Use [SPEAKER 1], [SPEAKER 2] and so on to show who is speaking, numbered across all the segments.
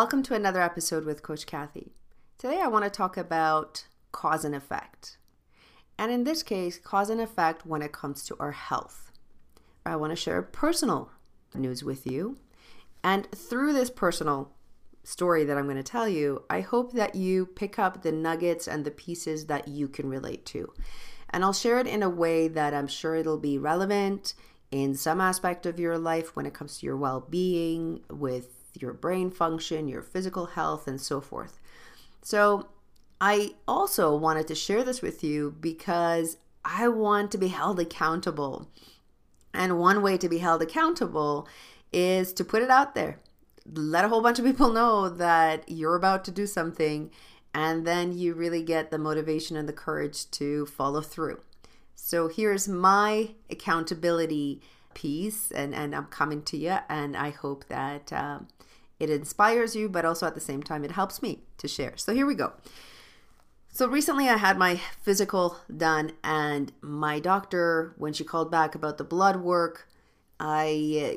[SPEAKER 1] Welcome to another episode with Coach Kathy. Today I want to talk about cause and effect. And in this case, cause and effect when it comes to our health. I want to share personal news with you. And through this personal story that I'm going to tell you, I hope that you pick up the nuggets and the pieces that you can relate to. And I'll share it in a way that I'm sure it'll be relevant in some aspect of your life when it comes to your well being, with your brain function, your physical health, and so forth. So, I also wanted to share this with you because I want to be held accountable. And one way to be held accountable is to put it out there. Let a whole bunch of people know that you're about to do something, and then you really get the motivation and the courage to follow through. So here's my accountability piece, and, and I'm coming to you, and I hope that um, it inspires you, but also at the same time, it helps me to share. So here we go. So recently I had my physical done, and my doctor, when she called back about the blood work, I,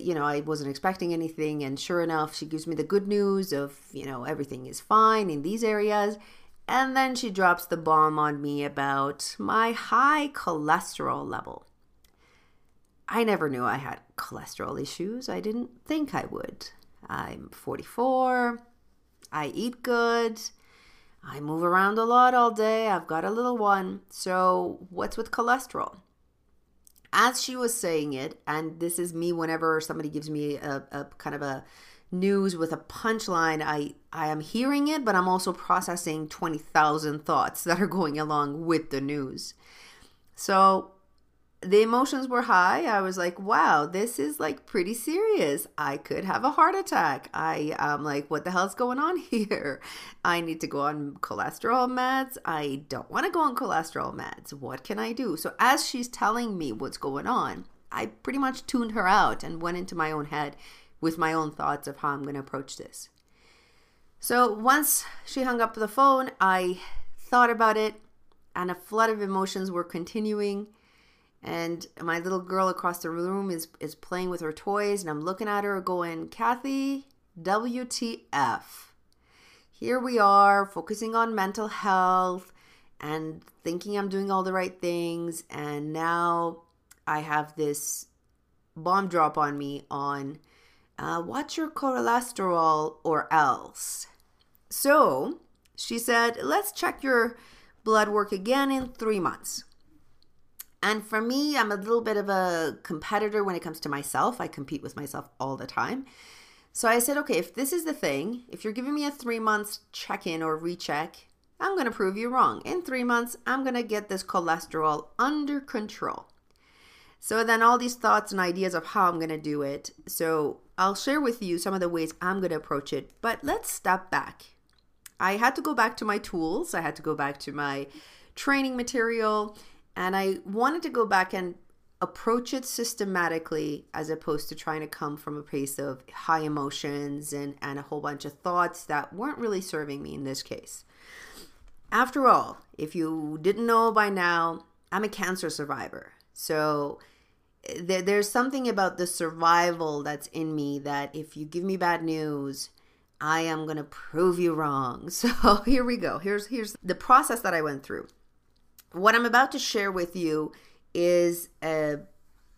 [SPEAKER 1] you know, I wasn't expecting anything. And sure enough, she gives me the good news of, you know, everything is fine in these areas. And then she drops the bomb on me about my high cholesterol level. I never knew I had cholesterol issues. I didn't think I would. I'm 44. I eat good. I move around a lot all day. I've got a little one. So, what's with cholesterol? As she was saying it, and this is me whenever somebody gives me a, a kind of a news with a punchline, I, I am hearing it, but I'm also processing 20,000 thoughts that are going along with the news. So, the emotions were high. I was like, wow, this is like pretty serious. I could have a heart attack. I am like, what the hell's going on here? I need to go on cholesterol meds. I don't want to go on cholesterol meds. What can I do? So, as she's telling me what's going on, I pretty much tuned her out and went into my own head with my own thoughts of how I'm going to approach this. So, once she hung up the phone, I thought about it and a flood of emotions were continuing and my little girl across the room is is playing with her toys and I'm looking at her going, "Kathy, WTF." Here we are focusing on mental health and thinking I'm doing all the right things and now I have this bomb drop on me on uh, watch your cholesterol or else. So she said, let's check your blood work again in three months. And for me, I'm a little bit of a competitor when it comes to myself. I compete with myself all the time. So I said, okay, if this is the thing, if you're giving me a three months check in or recheck, I'm going to prove you wrong. In three months, I'm going to get this cholesterol under control. So then all these thoughts and ideas of how I'm going to do it. So I'll share with you some of the ways I'm going to approach it. But let's step back. I had to go back to my tools, I had to go back to my training material and I wanted to go back and approach it systematically as opposed to trying to come from a place of high emotions and, and a whole bunch of thoughts that weren't really serving me in this case. After all, if you didn't know by now, I'm a cancer survivor. So eh, there, there's something about the survival that's in me that if you give me bad news, I am going to prove you wrong. So here we go. Here's here's the process that I went through. What I'm about to share with you is a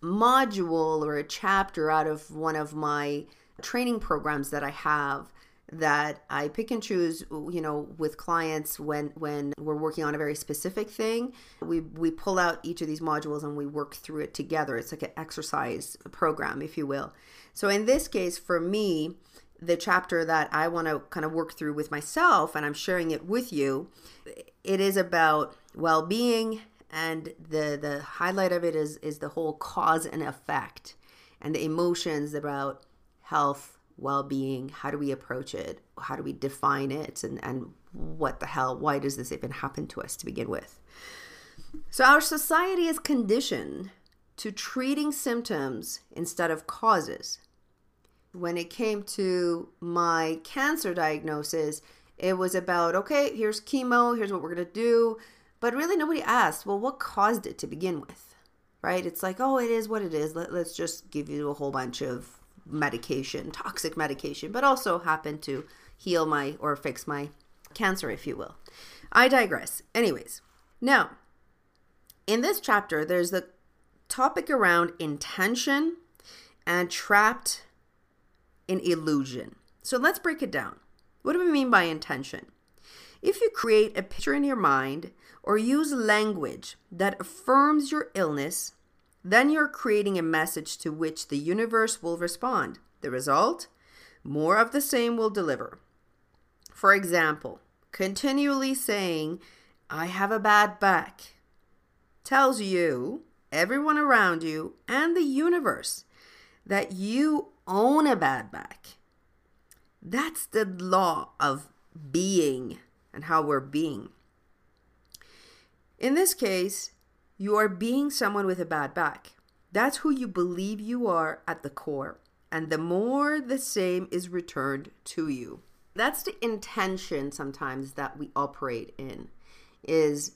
[SPEAKER 1] module or a chapter out of one of my training programs that I have that I pick and choose, you know, with clients when when we're working on a very specific thing. We we pull out each of these modules and we work through it together. It's like an exercise program, if you will. So in this case, for me, the chapter that I want to kind of work through with myself, and I'm sharing it with you, it is about well-being and the the highlight of it is is the whole cause and effect and the emotions about health well-being how do we approach it how do we define it and and what the hell why does this even happen to us to begin with so our society is conditioned to treating symptoms instead of causes when it came to my cancer diagnosis it was about, okay, here's chemo, here's what we're going to do. But really, nobody asked, well, what caused it to begin with? Right? It's like, oh, it is what it is. Let, let's just give you a whole bunch of medication, toxic medication, but also happen to heal my or fix my cancer, if you will. I digress. Anyways, now in this chapter, there's the topic around intention and trapped in illusion. So let's break it down. What do we mean by intention? If you create a picture in your mind or use language that affirms your illness, then you're creating a message to which the universe will respond. The result? More of the same will deliver. For example, continually saying, I have a bad back, tells you, everyone around you, and the universe that you own a bad back. That's the law of being and how we're being. In this case, you are being someone with a bad back. That's who you believe you are at the core. And the more the same is returned to you. That's the intention sometimes that we operate in is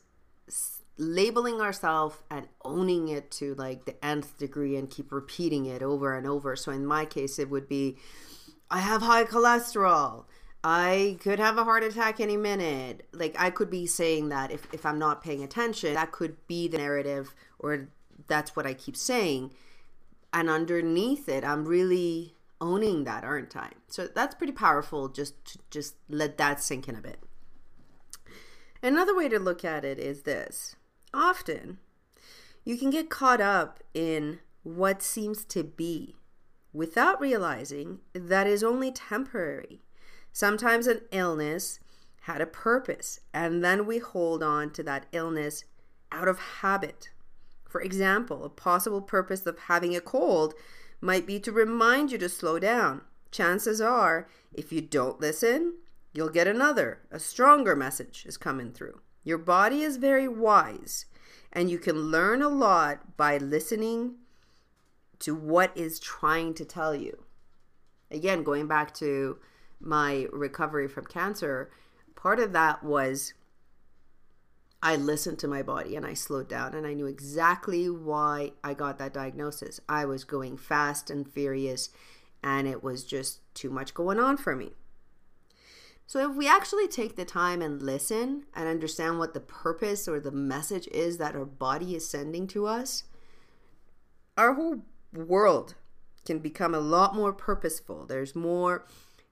[SPEAKER 1] labeling ourselves and owning it to like the nth degree and keep repeating it over and over. So in my case, it would be I have high cholesterol. I could have a heart attack any minute. Like I could be saying that if, if I'm not paying attention, that could be the narrative or that's what I keep saying. And underneath it, I'm really owning that, aren't I? So that's pretty powerful just to just let that sink in a bit. Another way to look at it is this. Often, you can get caught up in what seems to be without realizing that is only temporary. Sometimes an illness had a purpose, and then we hold on to that illness out of habit. For example, a possible purpose of having a cold might be to remind you to slow down. Chances are, if you don't listen, you'll get another, a stronger message is coming through. Your body is very wise, and you can learn a lot by listening to what is trying to tell you. Again, going back to my recovery from cancer, part of that was I listened to my body and I slowed down and I knew exactly why I got that diagnosis. I was going fast and furious and it was just too much going on for me. So, if we actually take the time and listen and understand what the purpose or the message is that our body is sending to us, our whole world can become a lot more purposeful. There's more,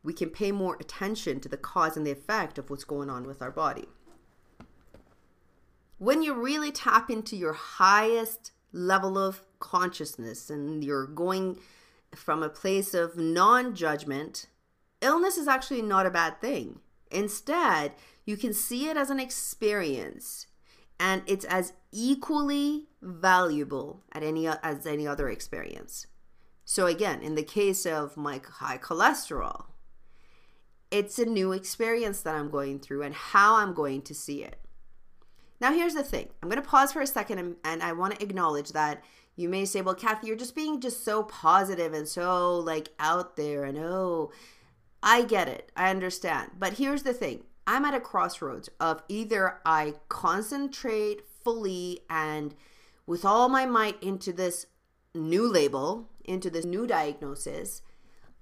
[SPEAKER 1] we can pay more attention to the cause and the effect of what's going on with our body. When you really tap into your highest level of consciousness and you're going from a place of non judgment, illness is actually not a bad thing. Instead, you can see it as an experience and it's as equally valuable at any as any other experience. So again, in the case of my high cholesterol, it's a new experience that I'm going through and how I'm going to see it. Now, here's the thing I'm going to pause for a second and, and I want to acknowledge that you may say, well, Kathy, you're just being just so positive and so like out there and oh, I get it. I understand. But here's the thing I'm at a crossroads of either I concentrate fully and with all my might into this new label, into this new diagnosis,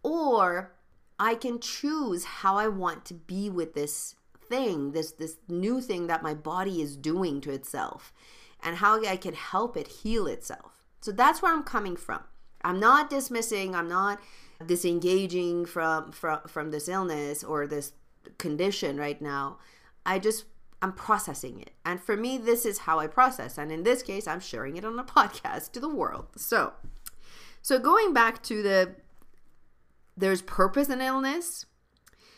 [SPEAKER 1] or I can choose how I want to be with this thing, this this new thing that my body is doing to itself and how I can help it heal itself. So that's where I'm coming from. I'm not dismissing, I'm not disengaging from from from this illness or this condition right now i just i'm processing it and for me this is how i process and in this case i'm sharing it on a podcast to the world so so going back to the there's purpose in illness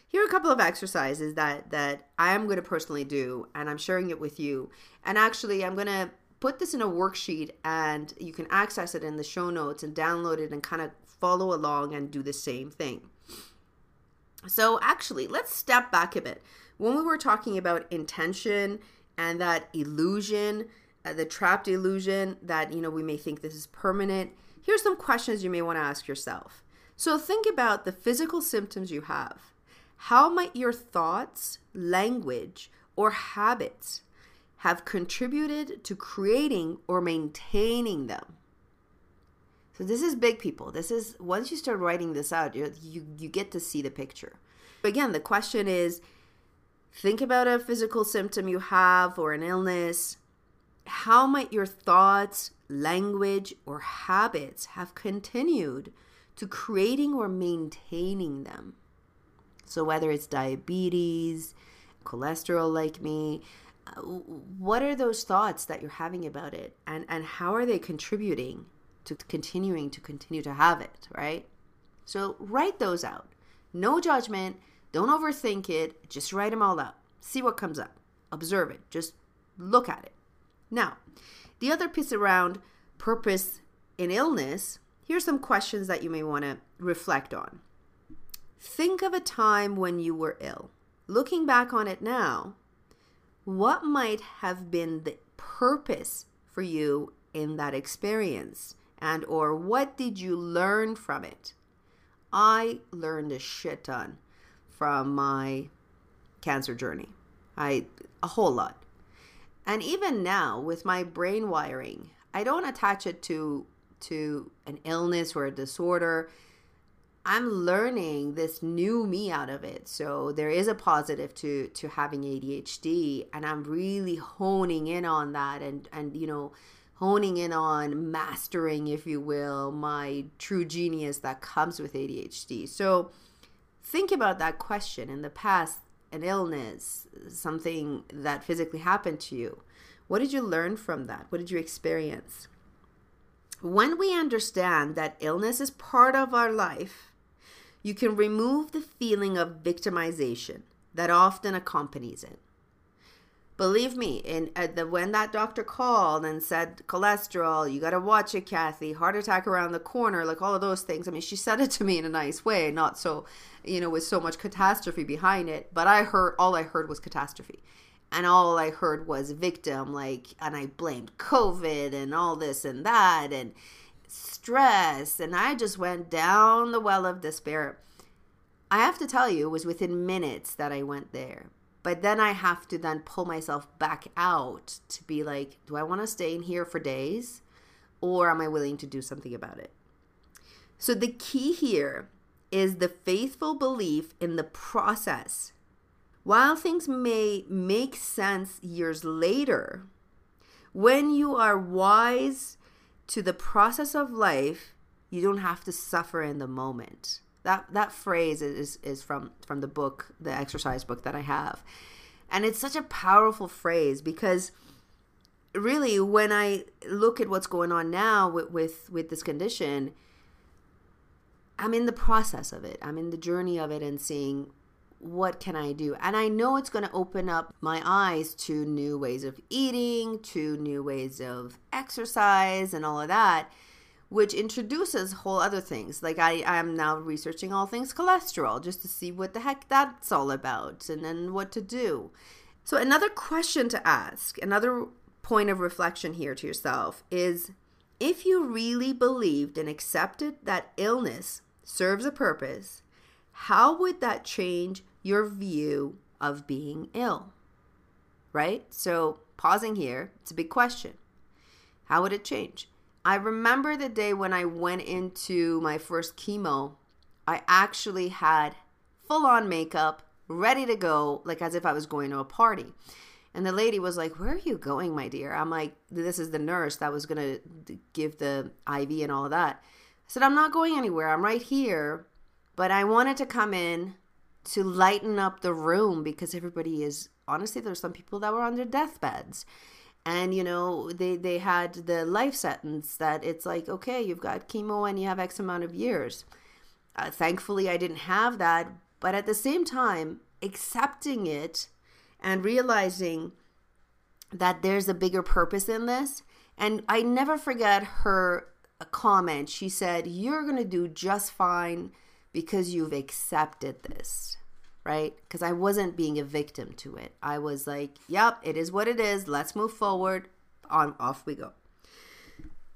[SPEAKER 1] here are a couple of exercises that that i am going to personally do and i'm sharing it with you and actually i'm going to put this in a worksheet and you can access it in the show notes and download it and kind of follow along and do the same thing. So, actually, let's step back a bit. When we were talking about intention and that illusion, uh, the trapped illusion that, you know, we may think this is permanent, here's some questions you may want to ask yourself. So, think about the physical symptoms you have. How might your thoughts, language, or habits have contributed to creating or maintaining them? So this is big people. This is once you start writing this out, you you, get to see the picture. Again, the question is think about a physical symptom you have or an illness. How might your thoughts, language, or habits have continued to creating or maintaining them? So, whether it's diabetes, cholesterol like me, uh, what are those thoughts that you're having about it? And, and how are they contributing to continuing to continue to have it, right? So, write those out. No judgment. Don't overthink it. Just write them all out. See what comes up. Observe it. Just look at it. Now, the other piece around purpose in illness, here's some questions that you may want to reflect on. Think of a time when you were ill. Looking back on it now, what might have been the purpose for you in that experience and or what did you learn from it? I learned a shit ton from my cancer journey. I a whole lot. And even now with my brain wiring, I don't attach it to to an illness or a disorder. I'm learning this new me out of it. So there is a positive to to having ADHD and I'm really honing in on that and and you know honing in on mastering if you will my true genius that comes with ADHD. So think about that question in the past an illness, something that physically happened to you. What did you learn from that? What did you experience? When we understand that illness is part of our life, you can remove the feeling of victimization that often accompanies it. Believe me, in the when that doctor called and said cholesterol, you got to watch it, Kathy. Heart attack around the corner, like all of those things. I mean, she said it to me in a nice way, not so, you know, with so much catastrophe behind it. But I heard all I heard was catastrophe, and all I heard was victim, like, and I blamed COVID and all this and that and stress, and I just went down the well of despair. I have to tell you, it was within minutes that I went there but then I have to then pull myself back out to be like, do I want to stay in here for days or am I willing to do something about it? So the key here is the faithful belief in the process. While things may make sense years later, when you are wise to the process of life, you don't have to suffer in the moment. That that phrase is is from from the book the exercise book that i have. And it's such a powerful phrase because really when i look at what's going on now with with, with this condition i'm in the process of it. I'm in the journey of it and seeing what can i do and i know it's going to open up my eyes to new ways of eating to new ways of exercise and all of that which introduces whole other things. Like I, I am now researching all things cholesterol just to see what the heck that's all about and then what to do. So another question to ask, another point of reflection here to yourself is if you really believed and accepted that illness serves a purpose, how would that change your view of being ill? Right? So, pausing here, it's a big question. How would it change? I remember the day when I went into my first chemo, I actually had full on makeup, ready to go, like as if I was going to a party. And the lady was like, Where are you going, my dear? I'm like, This is the nurse that was going to give the IV and all of that. I said, I'm not going anywhere. I'm right here. But I wanted to come in to lighten up the room because everybody is honestly, there's some people that were on their deathbeds. And you know they they had the life sentence that it's like okay you've got chemo and you have x amount of years. Uh, thankfully i didn't have that. But at the same time accepting it and realizing that there's a bigger purpose in this. And i never forget her comment. She said you're going to do just fine because you've accepted this right? Because I wasn't being a victim to it. I was like, yep, it is what it is. Let's move forward. On off we go.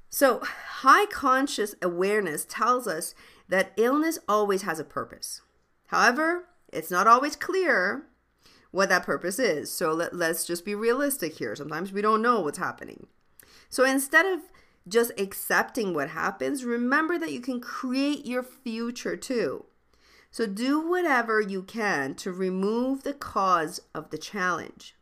[SPEAKER 1] So, high conscious awareness tells us that illness always has a purpose. However, it's not always clear what that purpose is. So, let, let's just be realistic here. Sometimes we don't know what's happening. So, instead of just accepting what happens, remember that you can create your future too. So do whatever you can to remove the cause of the challenge.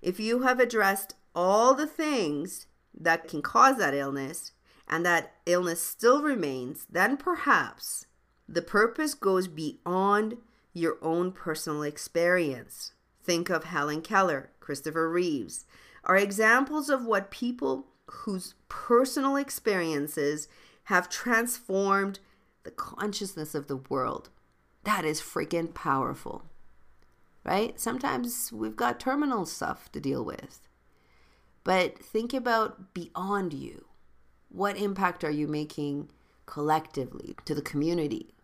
[SPEAKER 1] If you have addressed all the things that can cause that illness and that illness still remains, then perhaps the purpose goes beyond your own personal experience. Think of Helen Keller, Christopher Reeves, are examples of what people whose personal experiences have transformed the consciousness of the world. That is freaking powerful, right? Sometimes we've got terminal stuff to deal with. But think about beyond you. What impact are you making collectively to the community?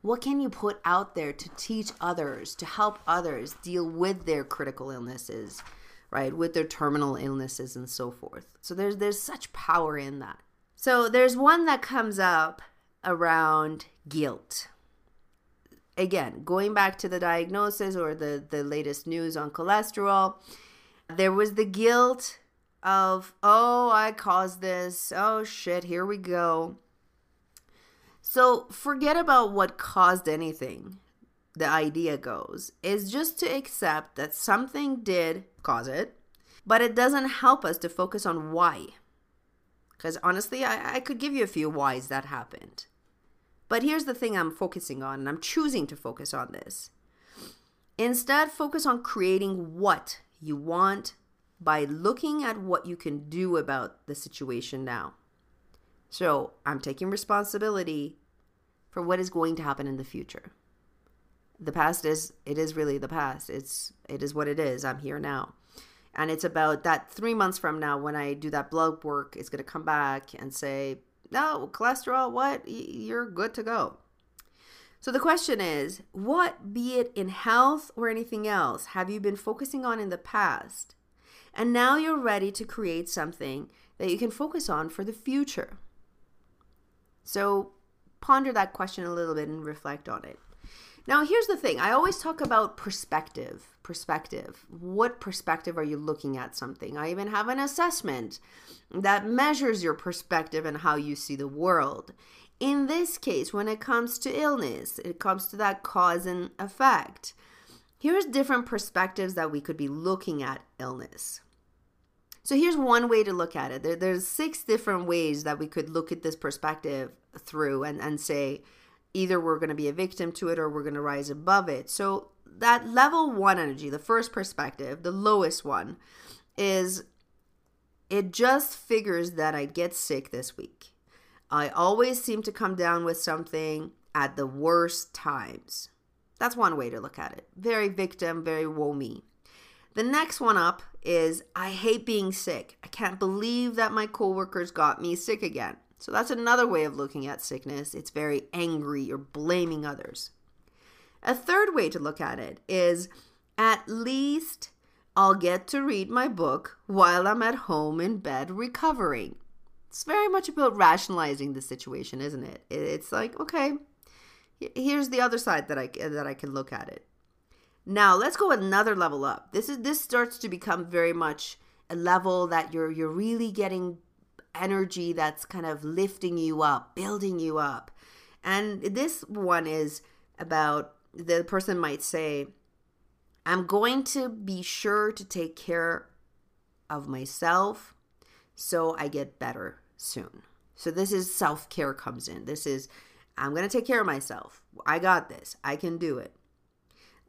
[SPEAKER 1] What can you put out there to teach others, to help others deal with their critical illnesses, right? With their terminal illnesses and so forth. So there's there's such power in that. So there's one that comes up around guilt. Again, going back to the diagnosis or the, the latest news on cholesterol, there was the guilt of, oh, I caused this. Oh, shit, here we go. So forget about what caused anything. The idea goes is just to accept that something did cause it, but it doesn't help us to focus on why. Because honestly, I, I could give you a few whys that happened. But here's the thing I'm focusing on, and I'm choosing to focus on this. Instead, focus on creating what you want by looking at what you can do about the situation now. So, I'm taking responsibility for what is going to happen in the future. The past is it is really the past. It's it is what it is. I'm here now. And it's about that 3 months from now when I do that blood work, it's going to come back and say, no, cholesterol, what? You're good to go. So the question is what, be it in health or anything else, have you been focusing on in the past? And now you're ready to create something that you can focus on for the future. So ponder that question a little bit and reflect on it. Now, here's the thing I always talk about perspective. Perspective. What perspective are you looking at something? I even have an assessment that measures your perspective and how you see the world. In this case, when it comes to illness, it comes to that cause and effect. Here's different perspectives that we could be looking at illness. So here's one way to look at it. There, there's six different ways that we could look at this perspective through and, and say, either we're going to be a victim to it or we're going to rise above it. So that level one energy, the first perspective, the lowest one, is it just figures that I get sick this week. I always seem to come down with something at the worst times. That's one way to look at it. Very victim, very woe me. The next one up is I hate being sick. I can't believe that my coworkers got me sick again. So that's another way of looking at sickness. It's very angry or blaming others. A third way to look at it is at least I'll get to read my book while I'm at home in bed recovering. It's very much about rationalizing the situation, isn't it? It's like, okay, here's the other side that I that I can look at it. Now, let's go another level up. This is this starts to become very much a level that you're you're really getting energy that's kind of lifting you up, building you up. And this one is about the person might say, I'm going to be sure to take care of myself so I get better soon. So this is self care comes in. This is, I'm going to take care of myself. I got this. I can do it.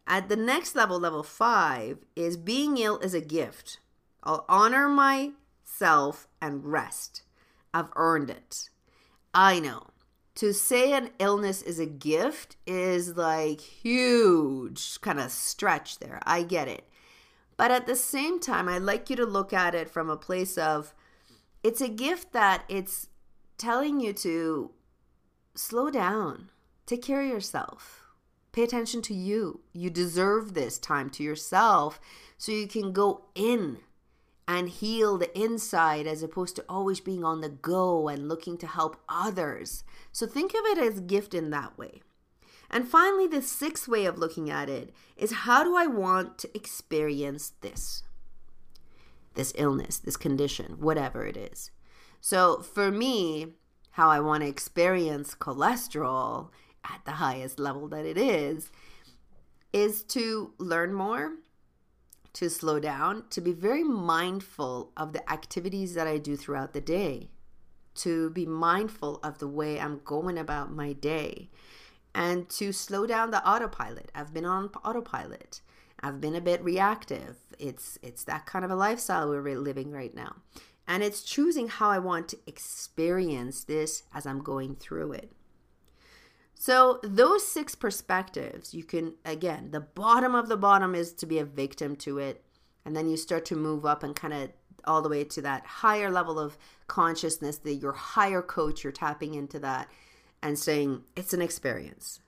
[SPEAKER 1] At the next level, level five, is being ill is a gift. I'll honor my self, and rest. I've earned it. I know. To say an illness is a gift is like huge kind of stretch there. I get it. But at the same time, I'd like you to look at it from a place of it's a gift that it's telling you to slow down, take care of yourself, pay attention to you. You deserve this time to yourself so you can go in and heal the inside as opposed to always being on the go and looking to help others. So think of it as gift in that way. And finally, the sixth way of looking at it is how do I want to experience this? This illness, this condition, whatever it is. So for me, how I want to experience cholesterol at the highest level that it is, is to learn more, to slow down, to be very mindful of the activities that I do throughout the day, to be mindful of the way I'm going about my day, and to slow down the autopilot. I've been on autopilot. I've been a bit reactive. It's it's that kind of a lifestyle we're living right now. And it's choosing how I want to experience this as I'm going through it. So, those six perspectives, you can, again, the bottom of the bottom is to be a victim to it. And then you start to move up and kind of all the way to that higher level of consciousness, that your higher coach, you're tapping into that and saying it's an experience.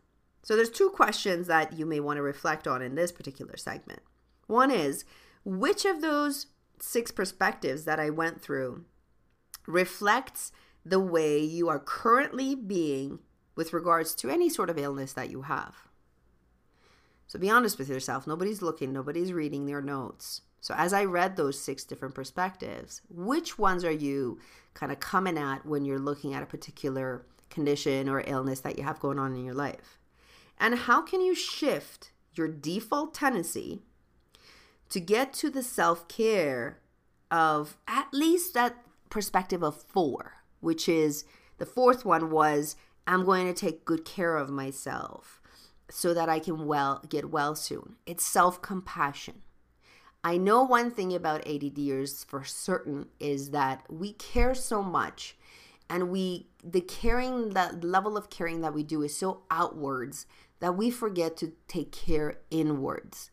[SPEAKER 1] So, there's two questions that you may want to reflect on in this particular segment. One is which of those six perspectives that I went through reflects the way you are currently being with regards to any sort of illness that you have. So be honest with yourself. Nobody's looking, nobody's reading their notes. So as I read those six different perspectives, which ones are you kind of coming at when you're looking at a particular condition or illness that you have going on in your life? And how can you shift your default tendency to get to the self care of at least that perspective of four, which is the fourth one was I'm going to take good care of myself so that I can well get well soon. It's self-compassion. I know one thing about ADDers for certain is that we care so much and we the caring the level of caring that we do is so outwards that we forget to take care inwards.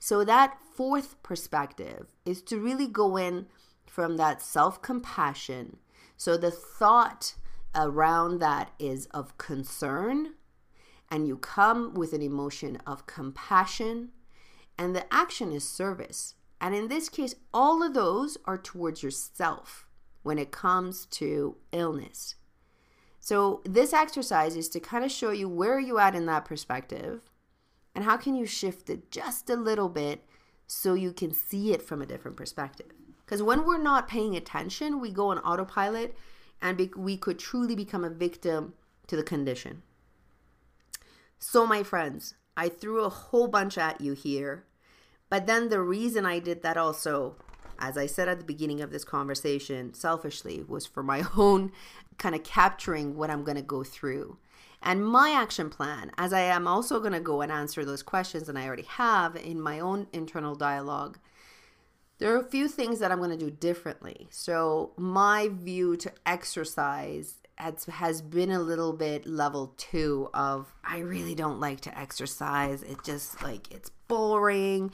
[SPEAKER 1] So that fourth perspective is to really go in from that self-compassion. So the thought around that is of concern, and you come with an emotion of compassion, and the action is service. And in this case, all of those are towards yourself when it comes to illness. So this exercise is to kind of show you where you at in that perspective and how can you shift it just a little bit so you can see it from a different perspective. Because when we're not paying attention, we go on autopilot and be- we could truly become a victim to the condition. So, my friends, I threw a whole bunch at you here. But then the reason I did that also, as I said at the beginning of this conversation, selfishly, was for my own kind of capturing what I'm going to go through. And my action plan, as I am also going to go and answer those questions, and I already have in my own internal dialogue, there are a few things that I'm going to do differently. So, my view to exercise has, has been a little bit level two of I really don't like to exercise. It just like it's boring.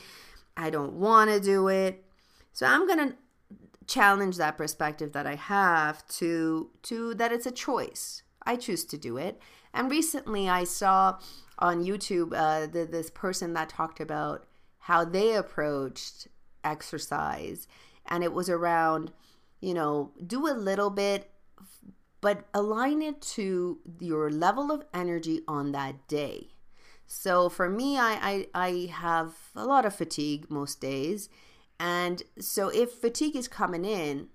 [SPEAKER 1] I don't want to do it. So, I'm going to challenge that perspective that I have to to that it's a choice. I choose to do it. And recently I saw on YouTube uh, the, this person that talked about how they approached exercise. And it was around you know do a little bit but align it to your level of energy on that day. So for me I, I i have a lot of fatigue most days. And so if fatigue is coming in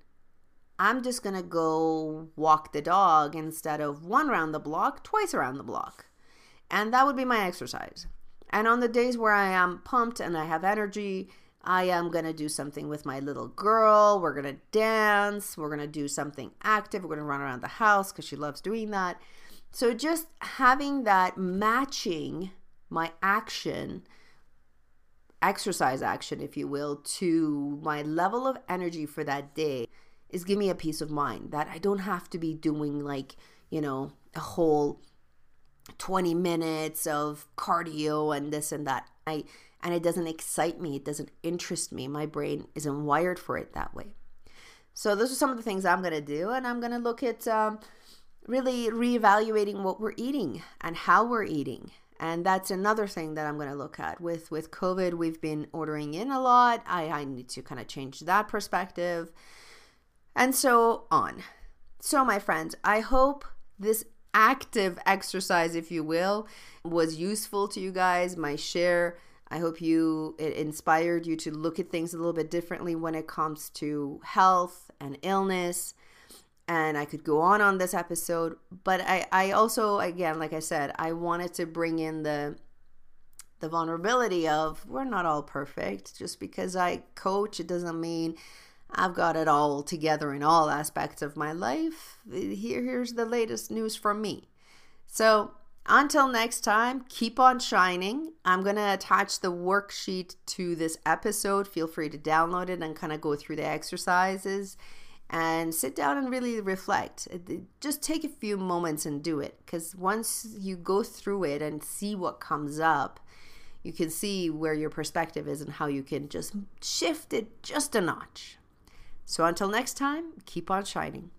[SPEAKER 1] i'm just gonna go walk the dog instead of one around the block twice around the block. And that would be my exercise. And on the days where i am pumped and i have energy I am going to do something with my little girl. We're going to dance. We're going to do something active. We're going to run around the house because she loves doing that. So, just having that matching my action, exercise action, if you will, to my level of energy for that day is give me a peace of mind that I don't have to be doing like, you know, a whole 20 minutes of cardio and this and that. I and it doesn't excite me, it doesn't interest me. My brain isn't wired for it that way. So, those are some of the things I'm going to do, and I'm going to look at um, really reevaluating what we're eating and how we're eating. And that's another thing that I'm going to look at. With with COVID, we've been ordering in a lot. I, I need to kind of change that perspective, and so on. So, my friends, I hope this active exercise, if you will, was useful to you guys. My share I hope you it inspired you to look at things a little bit differently when it comes to health and illness. and I could go on on this episode, but I, I also, again, like I said, I wanted to bring in the the vulnerability of we're not all perfect. Just because I coach, it doesn't mean I've got it all together in all aspects of my life. Here, here's the latest news from me. So until next time, keep on shining. I'm going to attach the worksheet to this episode. Feel free to download it and kind of go through the exercises and sit down and really reflect. Just take a few moments and do it because once you go through it and see what comes up, you can see where your perspective is and how you can just shift it just a notch. So until next time, keep on shining.